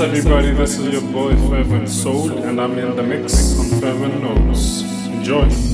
Yes, everybody, this is your boy Fervent Soul, and I'm in the mix on Fervent Notes. Enjoy.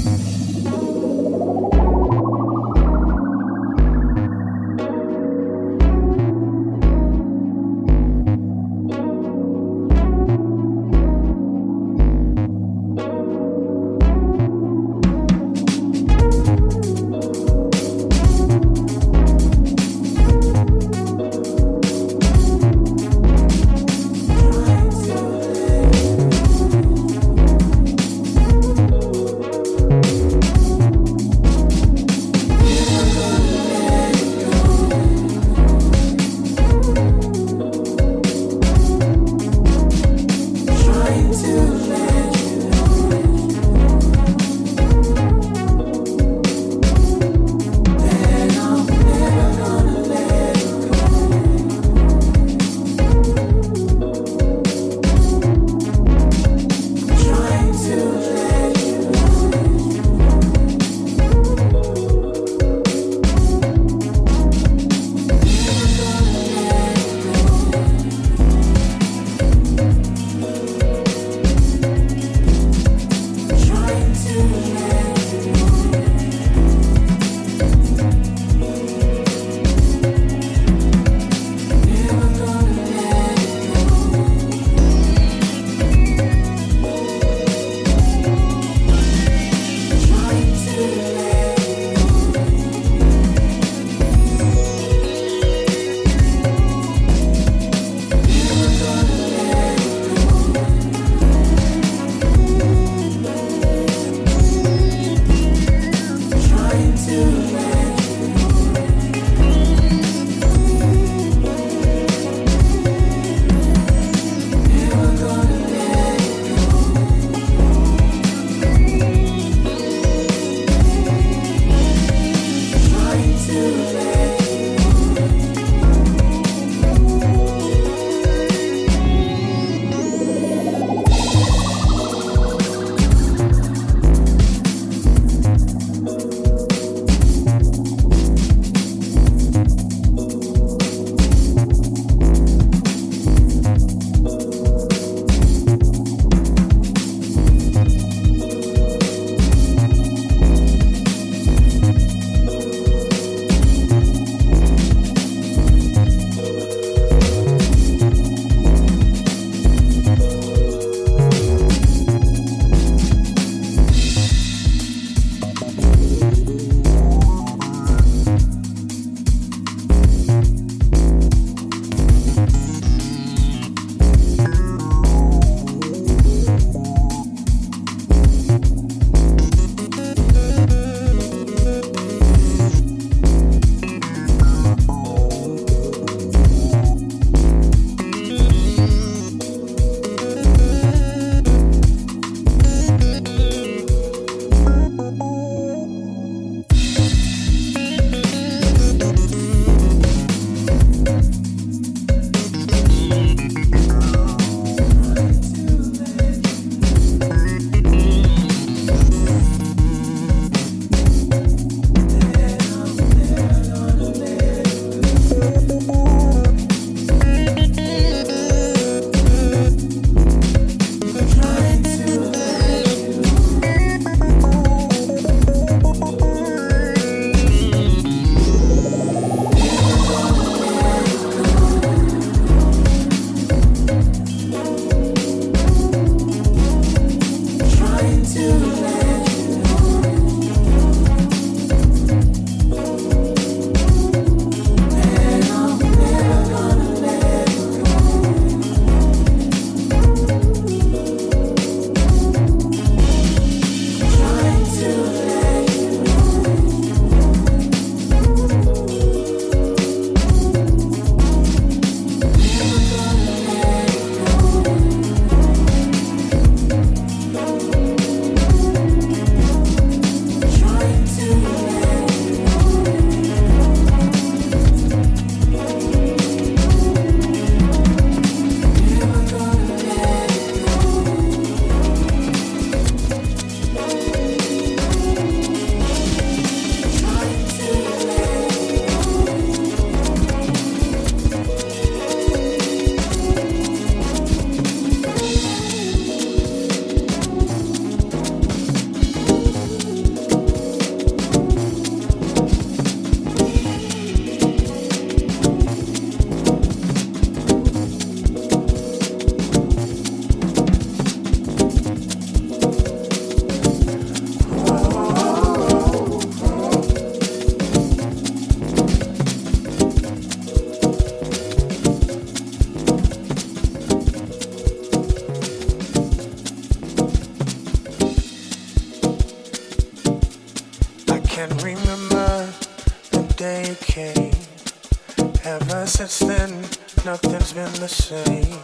Since then, nothing's been the same.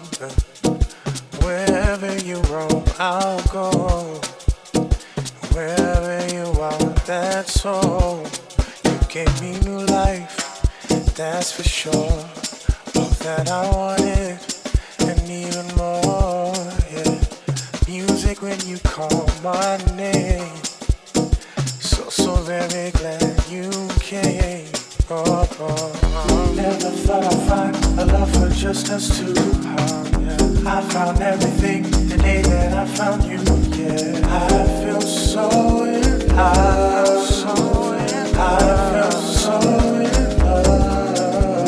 Wherever you roam, I'll go. Wherever you are, that's all. You gave me new life, that's for sure. All that I wanted, and even more, yeah. Music when you call my name. So, so very glad you came. Never thought I'd find a love for just us two. I found everything the day that I found you. Yeah, I feel so in love. I feel so in love.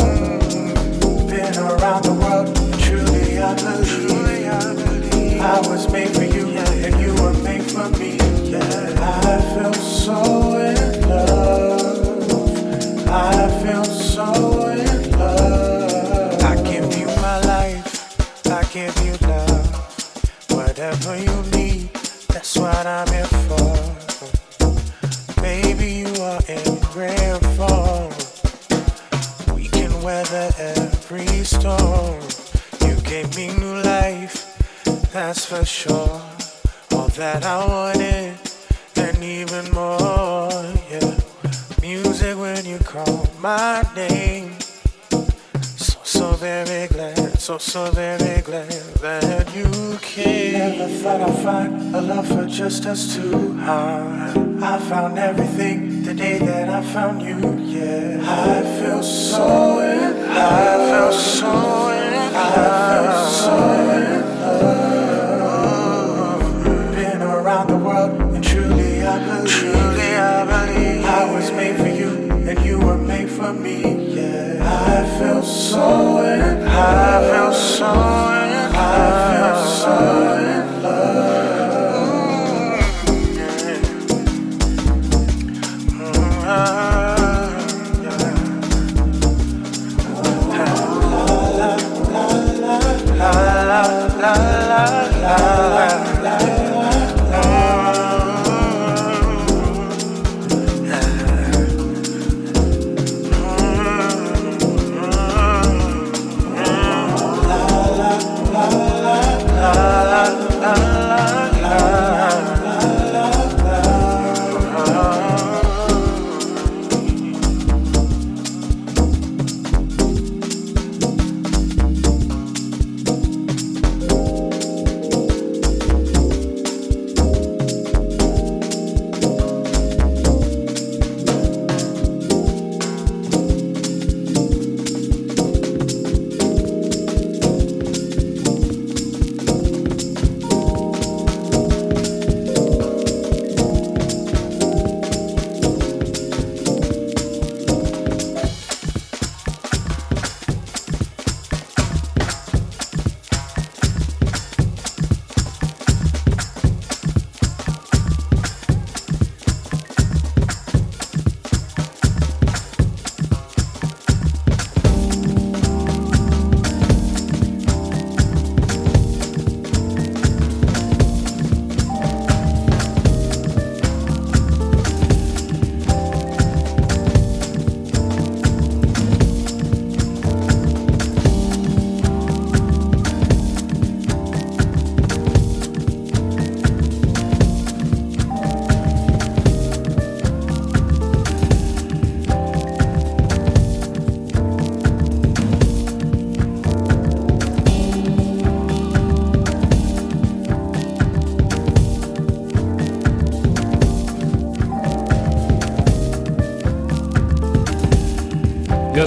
Been around the world, truly I believe. I was made for you, and you were made for me. Yeah, I feel so for sure. All that I wanted, and even more, yeah. Music when you call my name. So, so very glad, so, so very glad that you came. Never thought I'd find a love for just us two. I, I found everything the day that I found you, yeah. I feel so in love. I feel so in love. I feel so in love. Truly I believe. I was made for you, and you were made for me, yeah. I feel so in. I feel so in. I feel so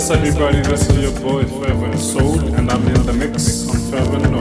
Yes, everybody, this is your boy Fervent Soul, and I'm in the mix on Fervent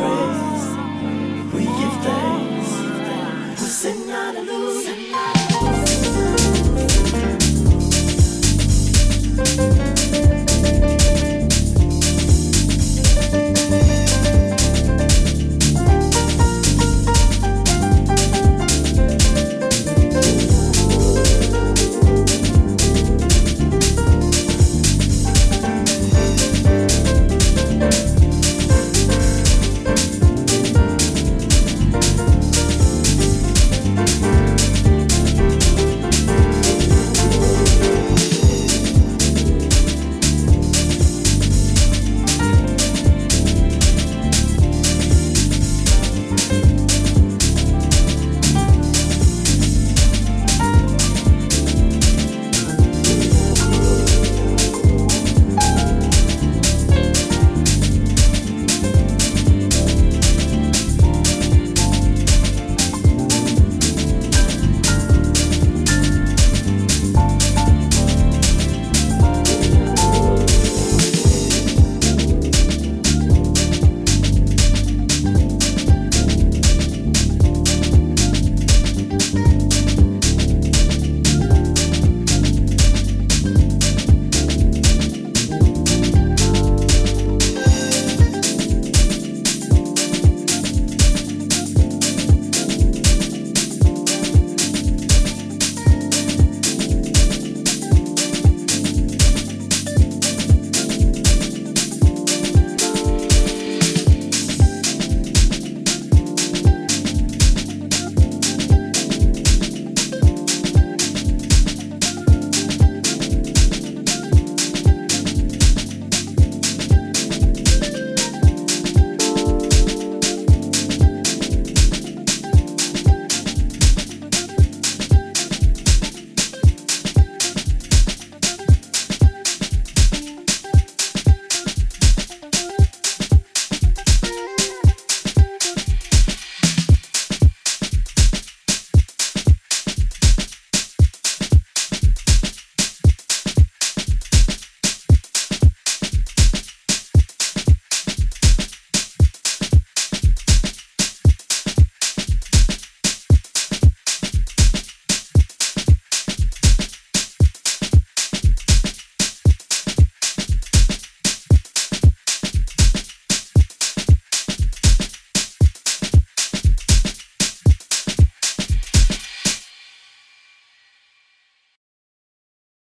praise.